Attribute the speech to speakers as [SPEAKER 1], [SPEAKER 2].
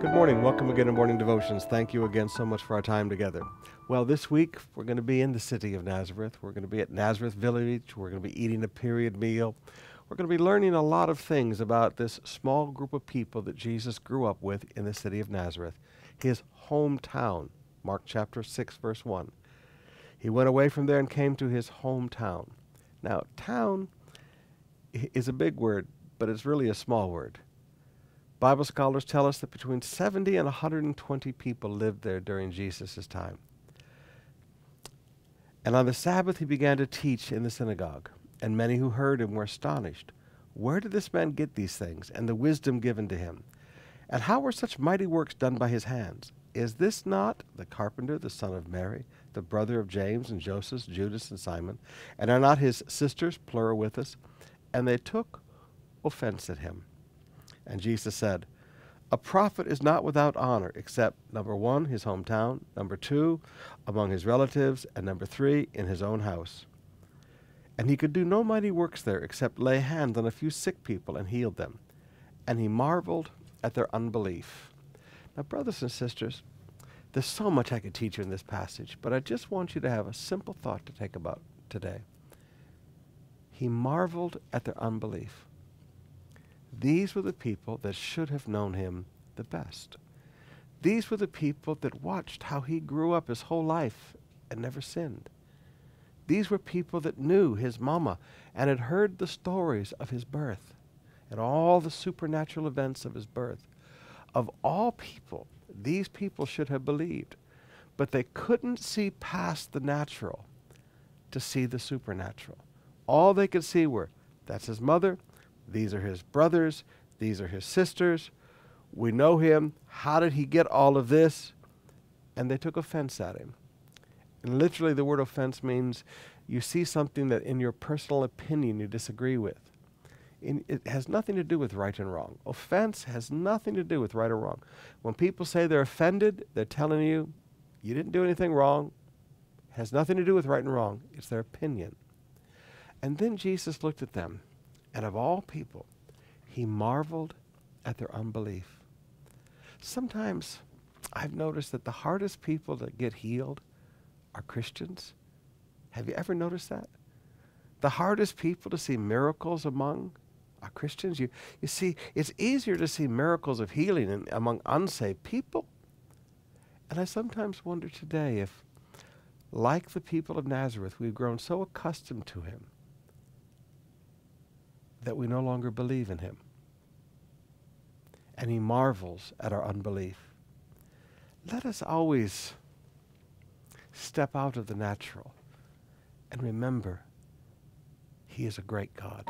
[SPEAKER 1] Good morning. Welcome again to Morning Devotions. Thank you again so much for our time together. Well, this week we're going to be in the city of Nazareth. We're going to be at Nazareth Village. We're going to be eating a period meal. We're going to be learning a lot of things about this small group of people that Jesus grew up with in the city of Nazareth, his hometown. Mark chapter 6, verse 1. He went away from there and came to his hometown. Now, town is a big word, but it's really a small word. Bible scholars tell us that between 70 and 120 people lived there during Jesus' time. And on the Sabbath he began to teach in the synagogue, and many who heard him were astonished. Where did this man get these things, and the wisdom given to him? And how were such mighty works done by his hands? Is this not the carpenter, the son of Mary, the brother of James and Joseph, Judas and Simon? And are not his sisters, plural, with us? And they took offense at him. And Jesus said, A prophet is not without honor, except number one, his hometown, number two, among his relatives, and number three, in his own house. And he could do no mighty works there, except lay hands on a few sick people and heal them. And he marveled at their unbelief. Now, brothers and sisters, there's so much I could teach you in this passage, but I just want you to have a simple thought to take about today. He marveled at their unbelief. These were the people that should have known him the best. These were the people that watched how he grew up his whole life and never sinned. These were people that knew his mama and had heard the stories of his birth and all the supernatural events of his birth. Of all people, these people should have believed, but they couldn't see past the natural to see the supernatural. All they could see were that's his mother, these are his brothers. These are his sisters. We know him. How did he get all of this? And they took offense at him. And literally, the word offense means you see something that, in your personal opinion, you disagree with. It has nothing to do with right and wrong. Offense has nothing to do with right or wrong. When people say they're offended, they're telling you you didn't do anything wrong. It has nothing to do with right and wrong. It's their opinion. And then Jesus looked at them and of all people, he marveled at their unbelief. Sometimes I've noticed that the hardest people to get healed are Christians. Have you ever noticed that? The hardest people to see miracles among are Christians. You, you see, it's easier to see miracles of healing in, among unsaved people. And I sometimes wonder today if, like the people of Nazareth, we've grown so accustomed to him that we no longer believe in him. And he marvels at our unbelief. Let us always step out of the natural and remember he is a great God.